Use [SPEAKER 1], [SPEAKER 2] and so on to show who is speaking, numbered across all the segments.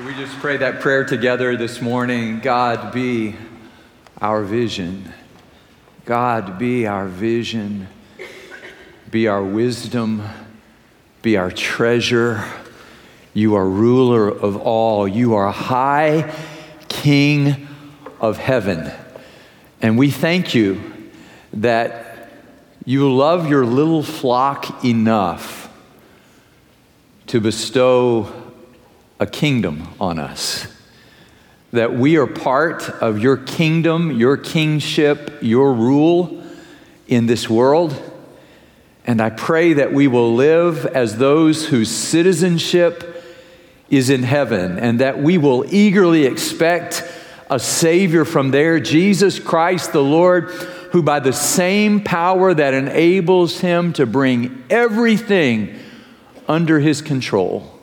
[SPEAKER 1] Can we just pray that prayer together this morning? God, be our vision. God, be our vision. Be our wisdom. Be our treasure. You are ruler of all. You are high King of heaven. And we thank you that you love your little flock enough to bestow a kingdom on us. That we are part of your kingdom, your kingship, your rule in this world. And I pray that we will live as those whose citizenship is in heaven and that we will eagerly expect a Savior from there, Jesus Christ the Lord, who by the same power that enables him to bring everything under his control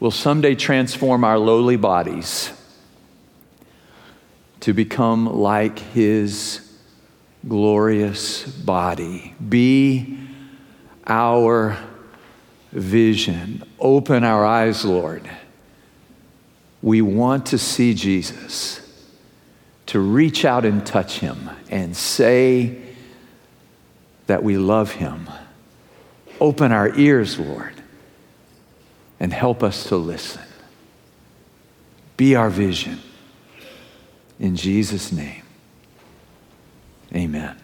[SPEAKER 1] will someday transform our lowly bodies to become like his glorious body. Be our vision. Open our eyes, Lord. We want to see Jesus, to reach out and touch him and say that we love him. Open our ears, Lord, and help us to listen. Be our vision. In Jesus' name, amen.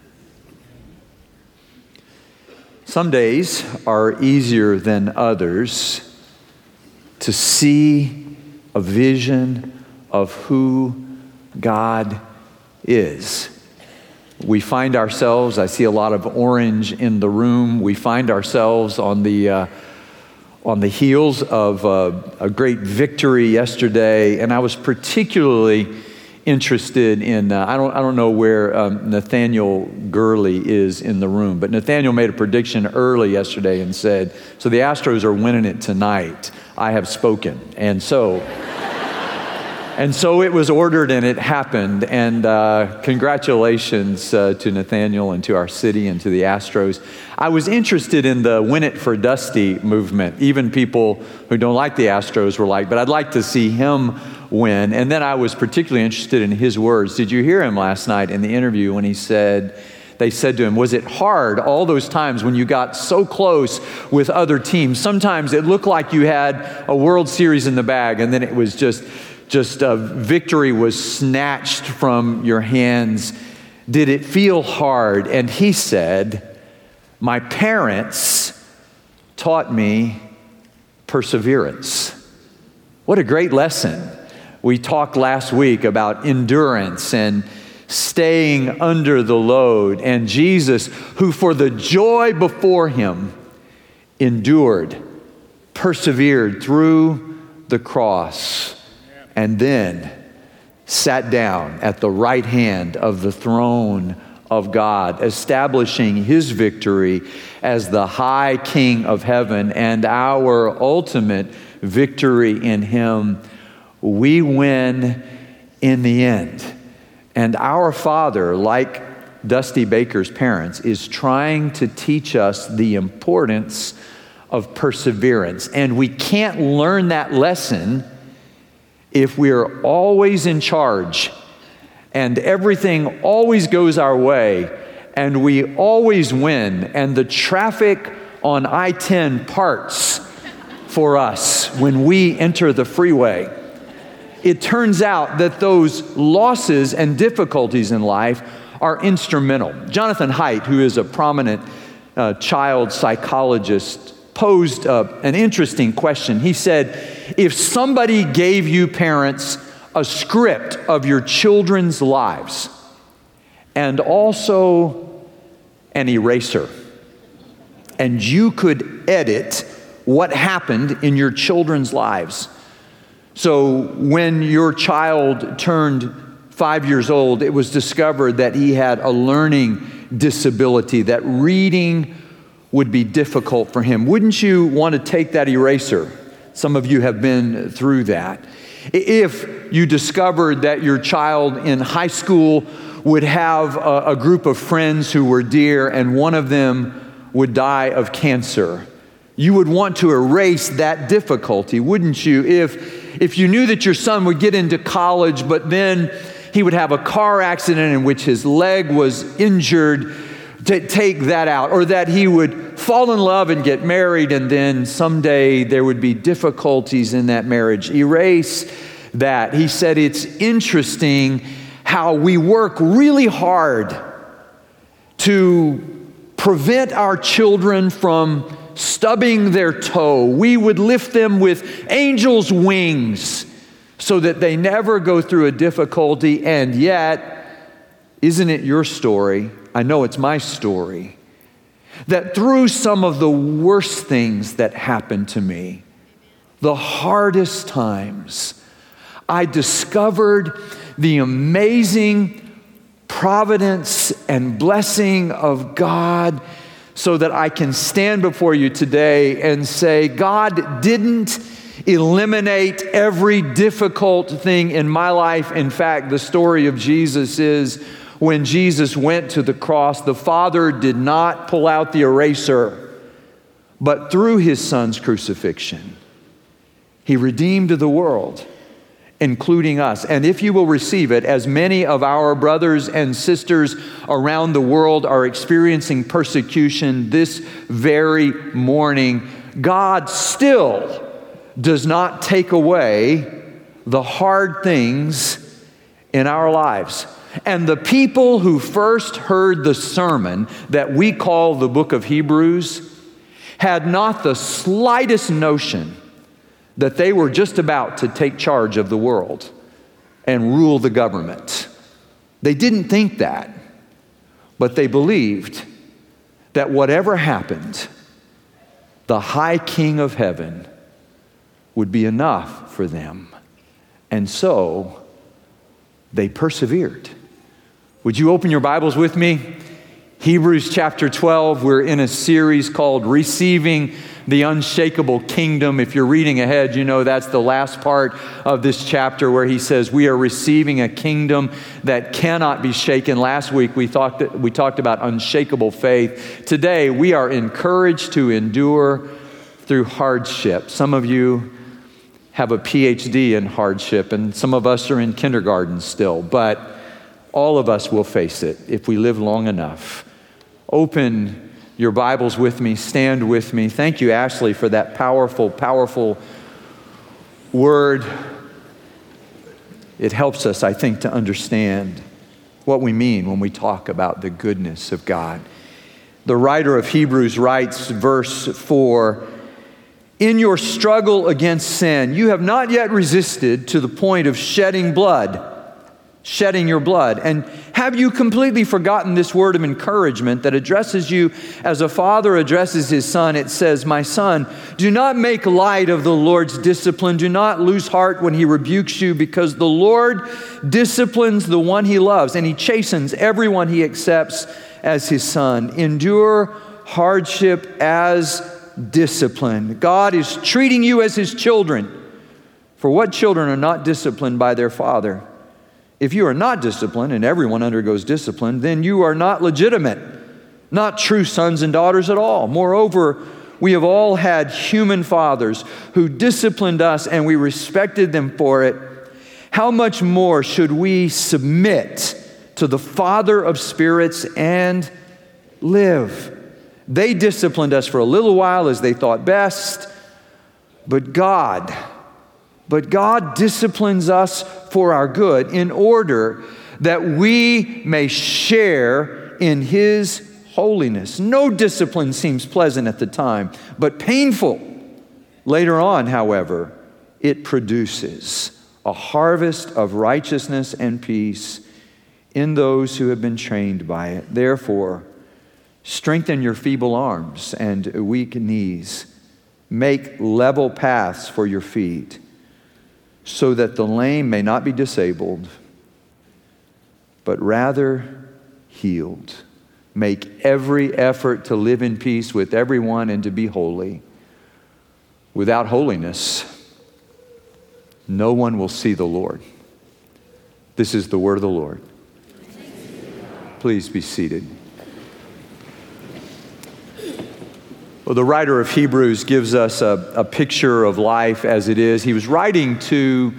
[SPEAKER 1] Some days are easier than others to see a vision of who God is. We find ourselves, I see a lot of orange in the room, we find ourselves on the, uh, on the heels of uh, a great victory yesterday, and I was particularly interested in, uh, I, don't, I don't know where um, Nathaniel Gurley is in the room, but Nathaniel made a prediction early yesterday and said, So the Astros are winning it tonight. I have spoken. And so. And so it was ordered and it happened. And uh, congratulations uh, to Nathaniel and to our city and to the Astros. I was interested in the Win It for Dusty movement. Even people who don't like the Astros were like, but I'd like to see him win. And then I was particularly interested in his words. Did you hear him last night in the interview when he said, they said to him, Was it hard all those times when you got so close with other teams? Sometimes it looked like you had a World Series in the bag, and then it was just just a victory was snatched from your hands. Did it feel hard? And he said, My parents taught me perseverance. What a great lesson. We talked last week about endurance and staying under the load, and Jesus, who for the joy before him endured, persevered through the cross and then sat down at the right hand of the throne of God, establishing his victory as the high king of heaven and our ultimate victory in him. We win in the end. And our Father, like Dusty Baker's parents, is trying to teach us the importance of perseverance. And we can't learn that lesson if we're always in charge and everything always goes our way and we always win and the traffic on I 10 parts for us when we enter the freeway, it turns out that those losses and difficulties in life are instrumental. Jonathan Haidt, who is a prominent uh, child psychologist, posed uh, an interesting question. He said, If somebody gave you parents a script of your children's lives and also an eraser, and you could edit what happened in your children's lives. So when your child turned five years old, it was discovered that he had a learning disability, that reading would be difficult for him. Wouldn't you want to take that eraser? Some of you have been through that. If you discovered that your child in high school would have a, a, group of friends who were dear and one of them would die of cancer, you would want to erase that difficulty, wouldn't you? If if you knew that your son would get into college, but then he would have a car accident in which his leg was injured, to take that out, or that he would fall in love and get married, and then someday there would be difficulties in that marriage. Erase that. He said it's interesting how we work really hard to prevent our children from stubbing their toe. We would lift them with angels' wings so that they never go through a difficulty, and yet, isn't it your story? I know it's my story. That through some of the worst things that happened to me, the hardest times, I discovered the amazing providence and blessing of God so that I can stand before you today and say, God didn't eliminate every difficult thing in my life. In fact, the story of Jesus is when Jesus went to the cross, the Father did not pull out the eraser, but through his Son's crucifixion, he redeemed the world, including us. And if you will receive it, as many of our brothers and sisters around the world are experiencing persecution this very morning, God still does not take away the hard things in our lives. And the people who first heard the sermon that we call the book of Hebrews had not the slightest notion that they were just about to take charge of the world and rule the government. They didn't think that, but they believed that whatever happened, the high king of heaven would be enough for them. And so they persevered. Would you open your Bibles with me? Hebrews chapter 12. We're in a series called Receiving the Unshakable Kingdom. If you're reading ahead, you know that's the last part of this chapter where he says we are receiving a kingdom that cannot be shaken. Last week we talked, we talked about unshakable faith. Today we are encouraged to endure through hardship. Some of you have a PhD in hardship, and some of us are in kindergarten still, but all of us will face it if we live long enough. Open your Bibles with me, stand with me. Thank you, Ashley, for that powerful, powerful word. It helps us, I think, to understand what we mean when we talk about the goodness of God. The writer of Hebrews writes, verse 4 In your struggle against sin, you have not yet resisted to the point of shedding blood shedding your blood? And have you completely forgotten this word of encouragement that addresses you as a father addresses his son? It says, My son, do not make light of the Lord's discipline. Do not lose heart when he rebukes you, because the Lord disciplines the one he loves, and he chastens everyone he accepts as his son. Endure hardship as discipline. God is treating you as his children. For what children are not disciplined by their father? If you are not disciplined, and everyone undergoes discipline, then you are not legitimate, not true sons and daughters at all. Moreover, we have all had human fathers who disciplined us and we respected them for it. How much more should we submit to the Father of spirits and live? They disciplined us for a little while as they thought best, but God, but God disciplines us for our good in order that we may share in His holiness. No discipline seems pleasant at the time, but painful. Later on, however, it produces a harvest of righteousness and peace in those who have been trained by it. Therefore, strengthen your feeble arms and weak knees. Make level paths for your feet so that the lame may not be disabled, but rather healed. Make every effort to live in peace with everyone and to be holy. Without holiness, no one will see the Lord. This is the word of the Lord. Please be seated. Well, the writer of Hebrews gives us a, a picture of life as it is. He was writing to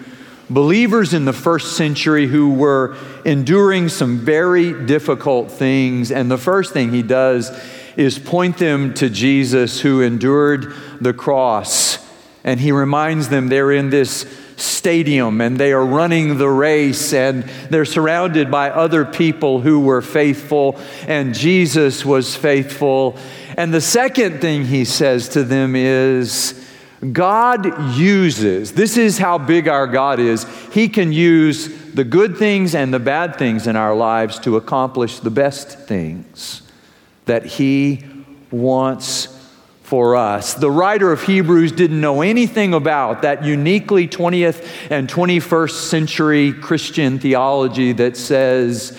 [SPEAKER 1] believers in the first century who were enduring some very difficult things. And the first thing he does is point them to Jesus who endured the cross. And he reminds them they're in this stadium and they are running the race and they're surrounded by other people who were faithful and Jesus was faithful. And the second thing he says to them is, God uses, this is how big our God is. He can use the good things and the bad things in our lives to accomplish the best things that He wants for us. The writer of Hebrews didn't know anything about that uniquely 20th and 21st century Christian theology that says,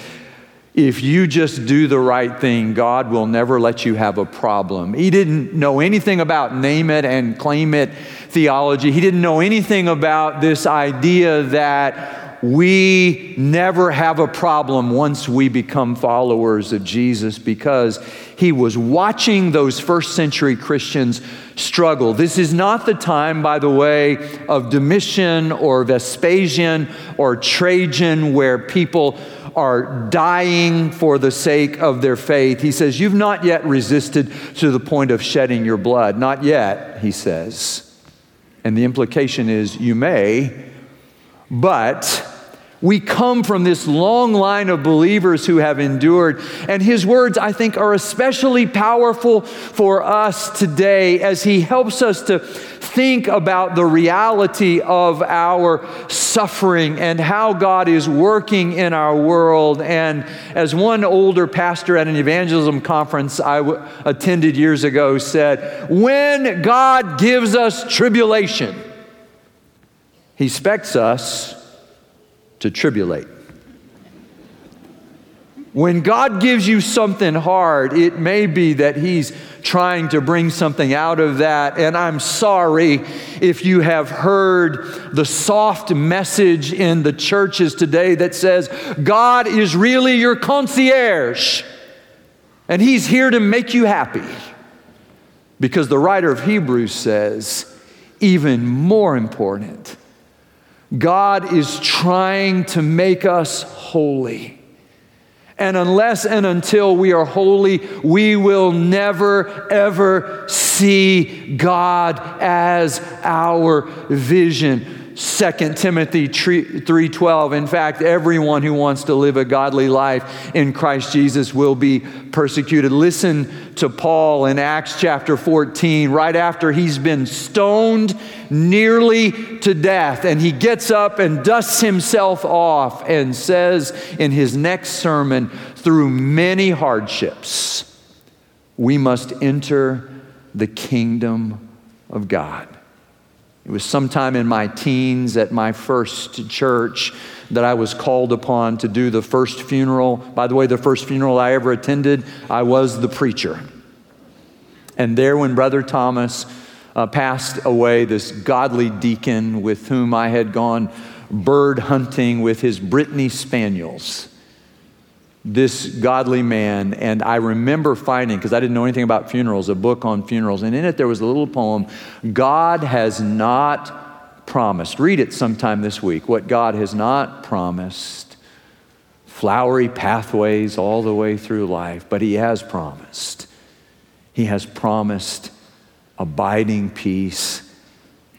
[SPEAKER 1] if you just do the right thing, God will never let you have a problem. He didn't know anything about name it and claim it theology. He didn't know anything about this idea that we never have a problem once we become followers of Jesus because he was watching those first century Christians struggle. This is not the time, by the way, of Domitian or Vespasian or Trajan where people are dying for the sake of their faith. He says, You've not yet resisted to the point of shedding your blood. Not yet, he says. And the implication is, You may, but we come from this long line of believers who have endured. And his words, I think, are especially powerful for us today as he helps us to think about the reality of our suffering and how God is working in our world. And as one older pastor at an evangelism conference I w- attended years ago said, when God gives us tribulation, he expects us to tribulate. When God gives you something hard, it may be that He's trying to bring something out of that. And I'm sorry if you have heard the soft message in the churches today that says, God is really your concierge, and He's here to make you happy. Because the writer of Hebrews says, even more important, God is trying to make us holy. And unless and until we are holy, we will never, ever see God as our vision. 2 Timothy 3:12 In fact everyone who wants to live a godly life in Christ Jesus will be persecuted. Listen to Paul in Acts chapter 14 right after he's been stoned nearly to death and he gets up and dusts himself off and says in his next sermon through many hardships we must enter the kingdom of God. It was sometime in my teens at my first church that I was called upon to do the first funeral. By the way, the first funeral I ever attended, I was the preacher. And there, when Brother Thomas uh, passed away, this godly deacon with whom I had gone bird hunting with his Brittany Spaniels this godly man, and I remember finding, because I didn't know anything about funerals, a book on funerals, and in it there was a little poem God has not promised. Read it sometime this week. What God has not promised flowery pathways all the way through life, but He has promised. He has promised abiding peace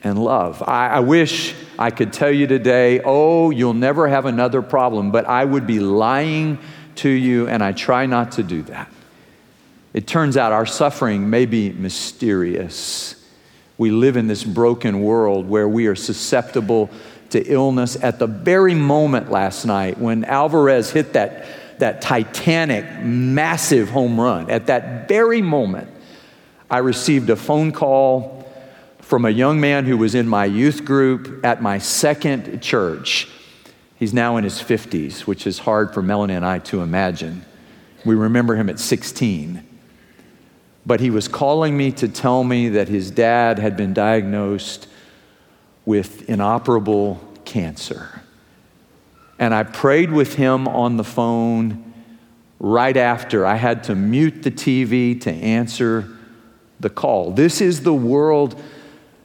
[SPEAKER 1] and love. I, I, wish I could tell you today, oh, you'll never have another problem, but I would be lying to you, and I try not to do that. It turns out our suffering may be mysterious. We live in this broken world where we are susceptible to illness. At the very moment last night when Alvarez hit that, that titanic, massive home run, at that very moment, I received a phone call from a young man who was in my youth group at my second church He's now in his 50s, which is hard for Melanie and I to imagine. We remember him at 16. But he was calling me to tell me that his dad had been diagnosed with inoperable cancer. And I prayed with him on the phone right after. I had to mute the TV to answer the call. This is the world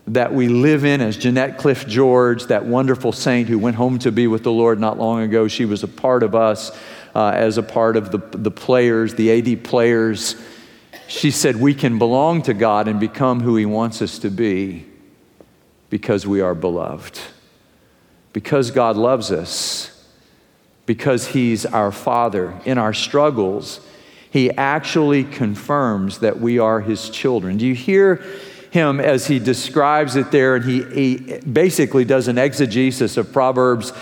[SPEAKER 1] that we live in as Jeannette Clift George, that wonderful saint who went home to be with the Lord not long ago. She was a part of us uh, as a part of the, the players, the AD players. She said, We can belong to God and become who He wants us to be because we are beloved. Because God loves us, because He's our Father. In our struggles, He actually confirms that we are His children. Do you hear him as he describes it there? And he, he basically does an exegesis of Proverbs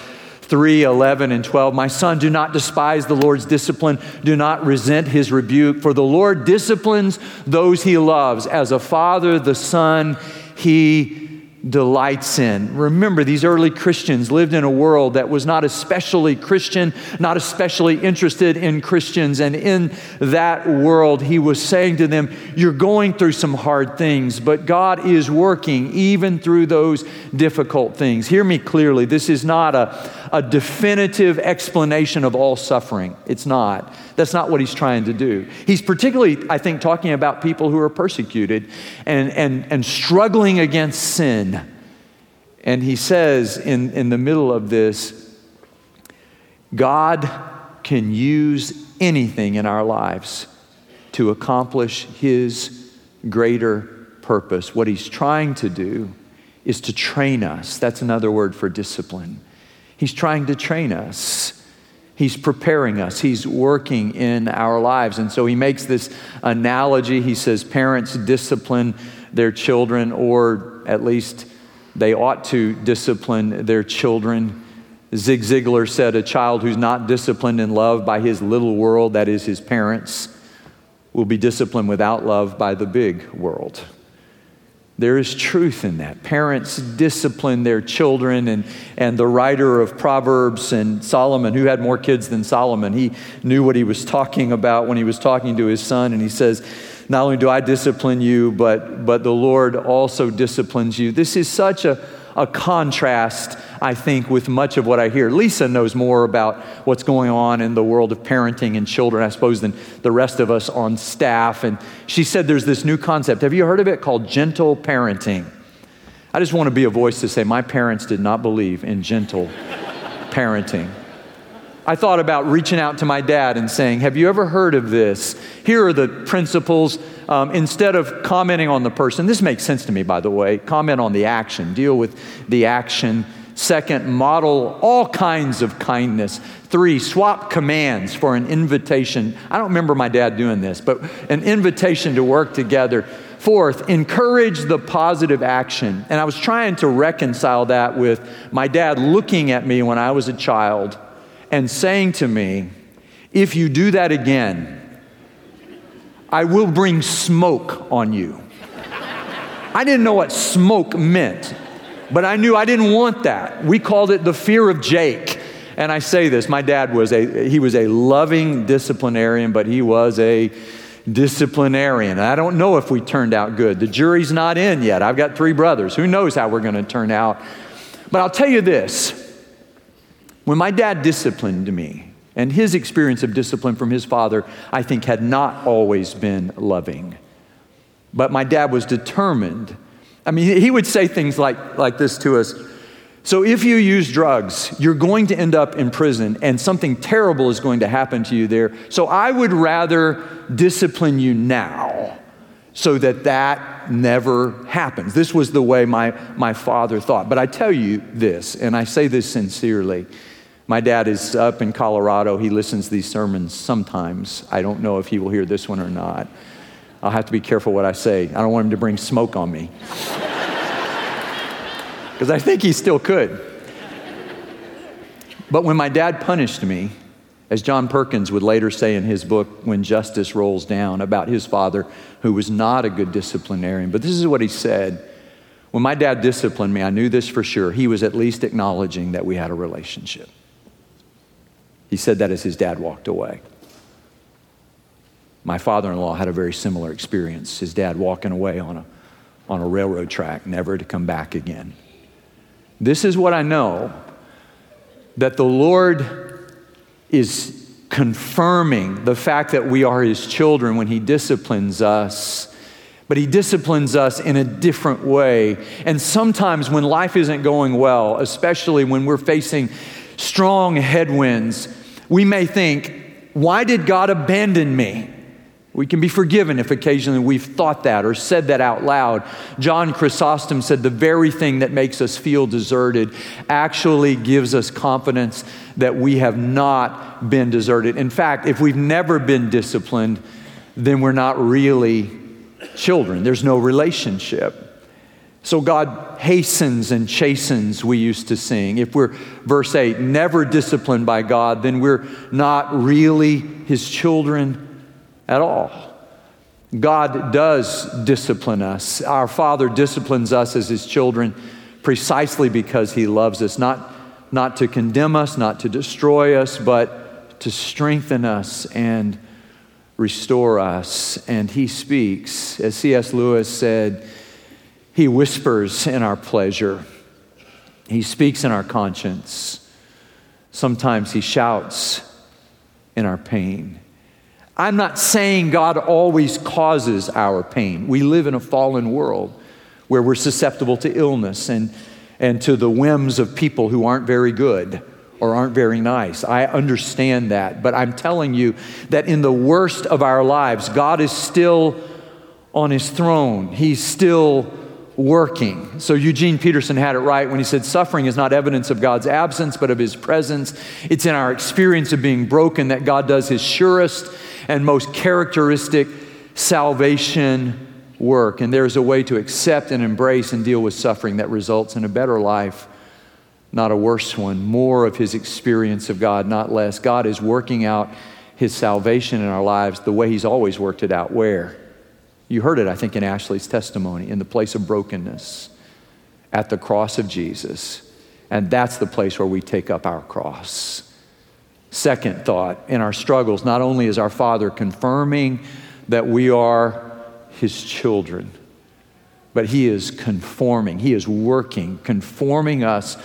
[SPEAKER 1] 3 11 and 12. My son, do not despise the Lord's discipline. Do not resent his rebuke, for the Lord disciplines those he loves. As a father, the son, he delights in. Remember, these early Christians lived in a world that was not especially Christian, not especially interested in Christians. And in that world, he was saying to them, You're going through some hard things, but God is working even through those difficult things. Hear me clearly. This is not a, a definitive explanation of all suffering. It's not. That's not what he's trying to do. He's particularly, I think, talking about people who are persecuted and, and, and struggling against sin. And he says in, in the middle of this, God can use anything in our lives to accomplish his greater purpose. What he's trying to do is to train us. That's another word for discipline. He's trying to train us. He's preparing us. He's working in our lives. And so he makes this analogy. He says parents discipline their children, or at least they ought to discipline their children. Zig Ziglar said, A child who's not disciplined and loved by his little world, that is his parents, will be disciplined without love by the big world. There is truth in that. Parents discipline their children, and, and the writer of Proverbs and Solomon, who had more kids than Solomon, he knew what he was talking about when he was talking to his son, and he says, Not only do I discipline you, but, but the Lord also disciplines you. This is such a, a contrast, I think, with much of what I hear. Lisa knows more about what's going on in the world of parenting and children, I suppose, than the rest of us on staff. And she said there's this new concept. Have you heard of it called gentle parenting? I just want to be a voice to say my parents did not believe in gentle parenting. I thought about reaching out to my dad and saying, Have you ever heard of this? Here are the principles. Um, instead of commenting on the person, this makes sense to me, by the way, comment on the action, deal with the action. Second, model all kinds of kindness. Three, swap commands for an invitation. I don't remember my dad doing this, but an invitation to work together. Fourth, encourage the positive action. And I was trying to reconcile that with my dad looking at me when I was a child and saying to me, If you do that again, I will bring smoke on you. I didn't know what smoke meant, but I knew I didn't want that. We called it the fear of Jake. And I say this, my dad was a he was a loving disciplinarian, but he was a disciplinarian. I don't know if we turned out good. The jury's not in yet. I've got three brothers. Who knows how we're going to turn out? But I'll tell you this when my dad disciplined me, and his experience of discipline from his father, I think, had not always been loving. But my dad was determined. I mean, he would say things like, like this to us So, if you use drugs, you're going to end up in prison, and something terrible is going to happen to you there. So, I would rather discipline you now so that that never happens. This was the way my, my father thought. But I tell you this, and I say this sincerely my dad is up in Colorado. He listens to these sermons sometimes. I don't know if he will hear this one or not. I'll have to be careful what I say. I don't want him to bring smoke on me. Because I think he still could. But when my dad punished me, as John Perkins would later say in his book, When Justice Rolls Down, about his father, who was not a good disciplinarian, but this is what he said. When my dad disciplined me, I knew this for sure. He was at least acknowledging that we had a relationship. He said that as his dad walked away. My father in law had a very similar experience. His dad walking away on a, on a railroad track, never to come back again. This is what I know that the Lord is confirming the fact that we are his children when he disciplines us But He disciplines us in a different way. And sometimes when life isn't going well, especially when we're facing strong headwinds, we may think, why did God abandon me? We can be forgiven if occasionally we've thought that or said that out loud. John Chrysostom said the very thing that makes us feel deserted actually gives us confidence that we have not been deserted. In fact, if we've never been disciplined, then we're not really children. There's no relationship. So God hastens and chastens, we used to sing. If we're, verse 8, never disciplined by God, then we're not really his children at all. God does discipline us. Our Father disciplines us as his children precisely because he loves us, not, not to condemn us, not to destroy us, but to strengthen us and restore us. And he speaks, as C.S. Lewis said, he whispers in our pleasure, He speaks in our conscience. Sometimes He shouts in our pain. I'm not saying God always causes our pain. We live in a fallen world where we're susceptible to illness and, and to the whims of people who aren't very good or aren't very nice. I understand that. But I'm telling you that in the worst of our lives, God is still on his throne. He's still working. So Eugene Peterson had it right when he said suffering is not evidence of God's absence, but of his presence. It's in our experience of being broken that God does his surest and most characteristic salvation work. And there's a way to accept and embrace and deal with suffering that results in a better life, not a worse one. More of his experience of God, not less. God is working out his salvation in our lives the way he's always worked it out. Where? You heard it, I think, in Ashley's testimony, in the place of brokenness at the cross of Jesus. And that's the place where we take up our cross. Second thought, in our struggles, not only is our Father confirming that we are His children, but He is conforming, He is working, conforming us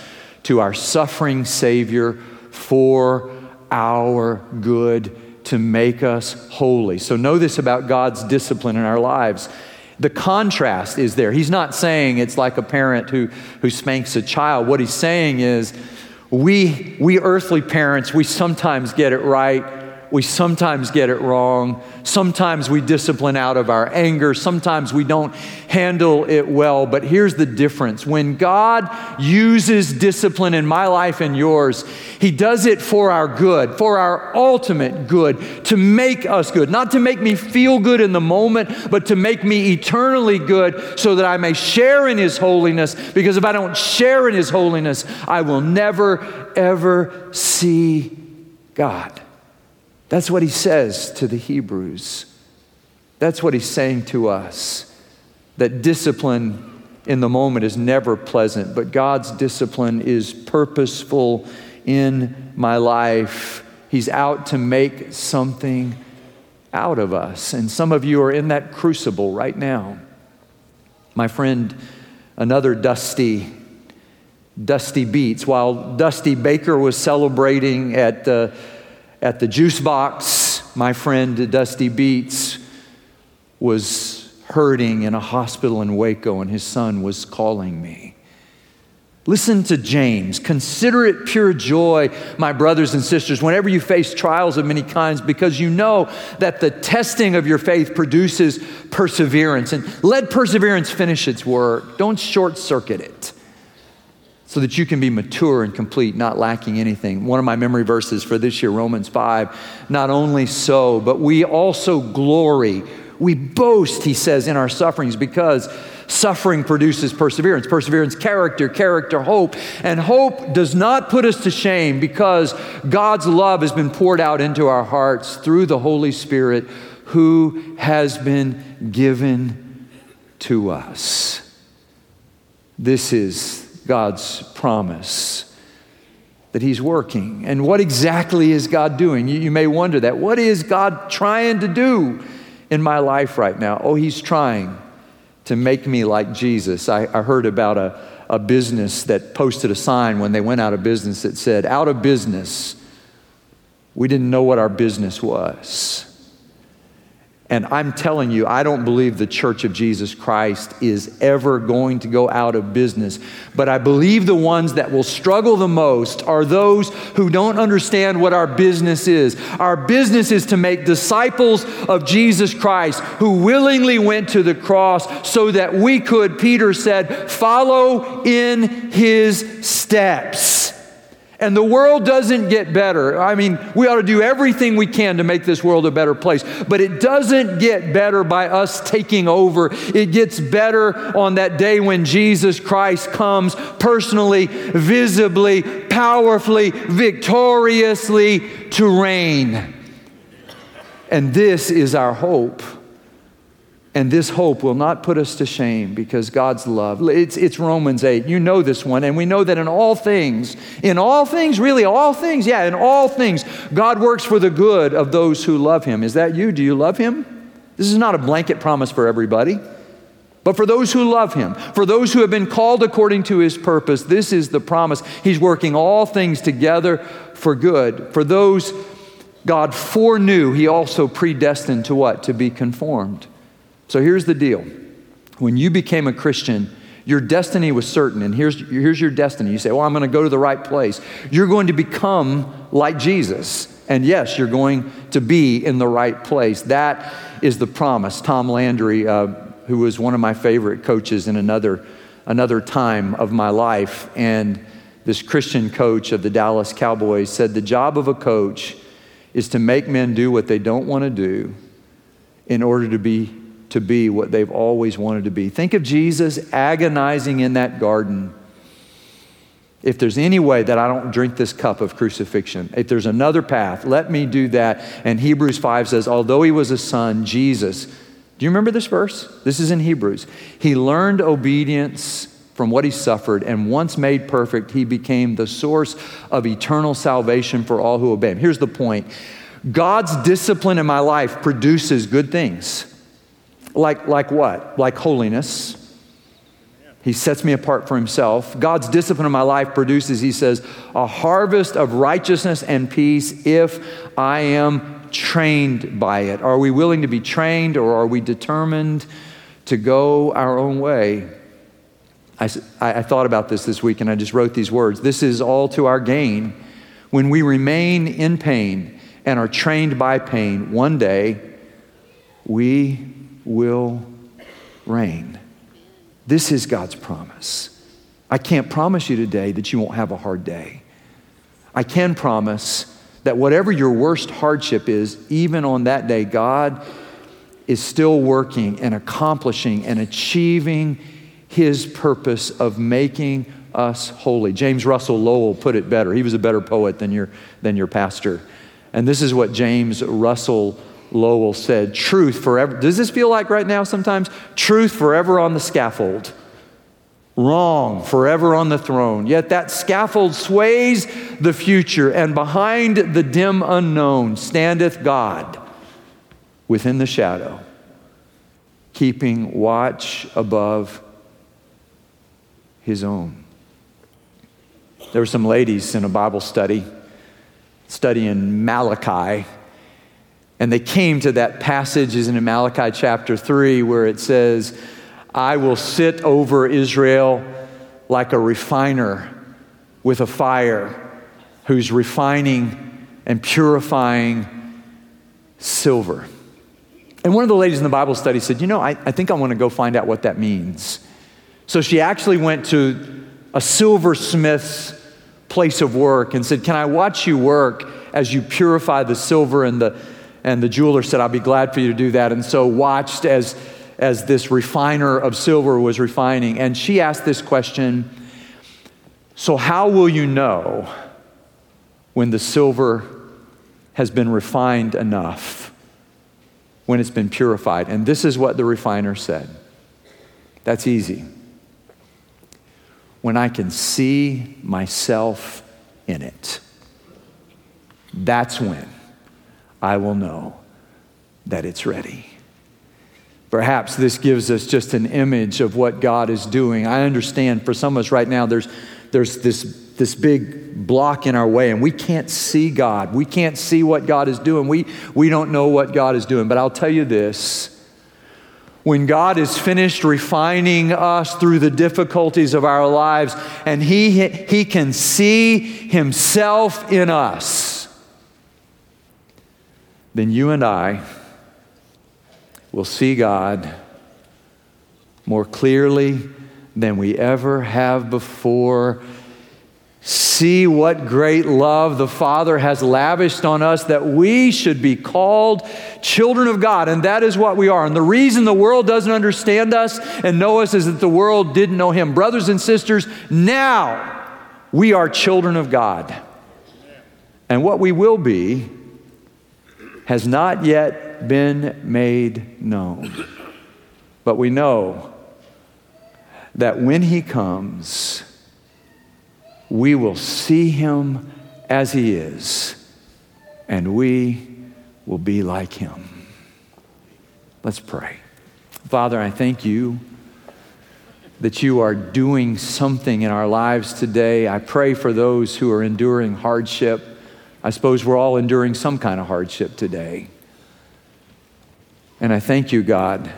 [SPEAKER 1] to our suffering Savior for our good to make us holy. So know this about God's discipline in our lives. The contrast is there. He's not saying it's like a parent who, who spanks a child. What he's saying is, we, we earthly parents, we sometimes get it right we sometimes get it wrong. Sometimes we discipline out of our anger. Sometimes we don't handle it well. But here's the difference when God uses discipline in my life and yours, He does it for our good, for our ultimate good, to make us good. Not to make me feel good in the moment, but to make me eternally good so that I may share in His holiness. Because if I don't share in His holiness, I will never, ever see God. That's what he says to the Hebrews. That's what he's saying to us that discipline in the moment is never pleasant, but God's discipline is purposeful in my life. He's out to make something out of us. And some of you are in that crucible right now. My friend, another Dusty, Dusty Beats, while Dusty Baker was celebrating at uh, at the juice box, my friend Dusty Beats was hurting in a hospital in Waco, and his son was calling me. Listen to James. Consider it pure joy, my brothers and sisters, whenever you face trials of many kinds, because you know that the testing of your faith produces perseverance. And let perseverance finish its work. Don't short circuit it so that you can be mature and complete, not lacking anything. One of my memory verses for this year, Romans 5. Not only so, but we also glory. We boast, he says, in our sufferings because suffering produces perseverance. Perseverance, character, character, hope. And hope does not put us to shame because God's love has been poured out into our hearts through the Holy Spirit who has been given to us. This is God's promise that He's working. And what exactly is God doing? You, you, may wonder that. What is God trying to do in my life right now? Oh, He's trying to make me like Jesus. I, I heard about a, a business that posted a sign when they went out of business that said, Out of business. We didn't know what our business was. And I'm telling you, I don't believe the Church of Jesus Christ is ever going to go out of business. But I believe the ones that will struggle the most are those who don't understand what our business is. Our business is to make disciples of Jesus Christ who willingly went to the cross so that we could, Peter said, follow in his steps. And the world doesn't get better. I mean, we ought to do everything we can to make this world a better place. But it doesn't get better by us taking over. It gets better on that day when Jesus Christ comes personally, visibly, powerfully, victoriously to reign. And this is our hope. And this hope will not put us to shame because God's love. It's, it's Romans 8. You know this one. And we know that in all things, in all things, really, all things, yeah, in all things, God works for the good of those who love Him. Is that you? Do you love Him? This is not a blanket promise for everybody. But for those who love him, for those who have been called according to his purpose, this is the promise. He's working all things together for good. For those God foreknew, he also predestined to what? To be conformed so here's the deal when you became a Christian, your destiny was certain, and here's, here's your destiny. You say, Well, I'm going to go to the right place. You're going to become like Jesus. And yes, you're going to be in the right place. That is the promise. Tom Landry, uh, who was one of my favorite coaches in another, another time of my life, and this Christian coach of the Dallas Cowboys said, The job of a coach is to make men do what they don't want to do in order to be to be what they've always wanted to be. Think of Jesus agonizing in that garden. If there's any way that I don't drink this cup of crucifixion, if there's another path, let me do that. And Hebrews 5 says, although he was a son, Jesus, do you remember this verse? This is in Hebrews. He learned obedience from what he suffered, and once made perfect, he became the source of eternal salvation for all who obey him. Here's the point God's discipline in my life produces good things. Like, like what? Like holiness. He sets me apart for himself. God's discipline in my life produces, he says, a harvest of righteousness and peace if I am trained by it. Are we willing to be trained or are we determined to go our own way? I, I thought about this this week and I just wrote these words. This is all to our gain. When we remain in pain and are trained by pain, one day we will reign. This is God's promise. I can't promise you today that you won't have a hard day. I can promise that whatever your worst hardship is, even on that day, God is still working and accomplishing and achieving his purpose of making us holy. James Russell Lowell put it better. He was a better poet than your, than your pastor. And this is what James Russell Lowell said, Truth forever. Does this feel like right now sometimes? Truth forever on the scaffold, wrong forever on the throne. Yet that scaffold sways the future, and behind the dim unknown standeth God within the shadow, keeping watch above his own. There were some ladies in a Bible study studying Malachi and they came to that passage is in Malachi chapter 3 where it says, I will sit over Israel like a refiner with a fire who's refining and purifying silver. And one of the ladies in the Bible study said, You know, I, I think I want to go find out what that means. So she actually went to a silversmith's place of work and said, Can I watch you work as you purify the silver and the and the jeweler said, I'll be glad for you to do that. And so watched as, as this refiner of silver was refining. And she asked this question So, how will you know when the silver has been refined enough, when it's been purified? And this is what the refiner said That's easy. When I can see myself in it. That's when. I will know that it's ready. Perhaps this gives us just an image of what God is doing. I understand for some of us right now, there's, there's this, this big block in our way and we can't see God. We can't see what God is doing. We, we don't know what God is doing. But I'll tell you this when God is finished refining us through the difficulties of our lives and He, he can see Himself in us, then you and I will see God more clearly than we ever have before. See what great love the Father has lavished on us that we should be called children of God, and that is what we are. And the reason the world doesn't understand us and know us is that the world didn't know Him. Brothers and sisters, now we are children of God. And what we will be has not yet been made known. But we know that when He comes, we will see Him as He is, and we will be like Him. Let's pray. Father, I thank you that you are doing something in our lives today. I pray for those who are enduring hardship. I suppose we're all enduring some kind of hardship today. And I thank you, God,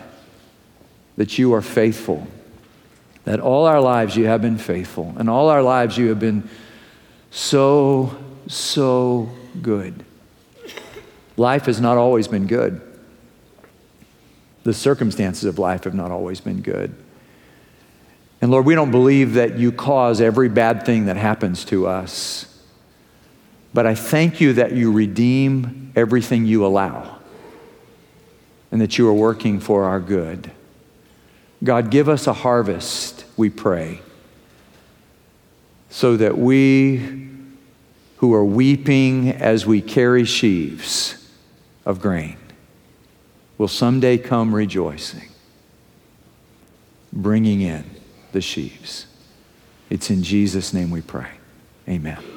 [SPEAKER 1] that you are faithful, that all our lives you have been faithful, and all our lives you have been so, so good. Life has not always been good. The circumstances of life have not always been good. And Lord, we don't believe that you cause every bad thing that happens to us. But I thank you that you redeem everything you allow and that you are working for our good. God, give us a harvest, we pray, so that we who are weeping as we carry sheaves of grain will someday come rejoicing, bringing in the sheaves. It's in Jesus' name we pray. Amen.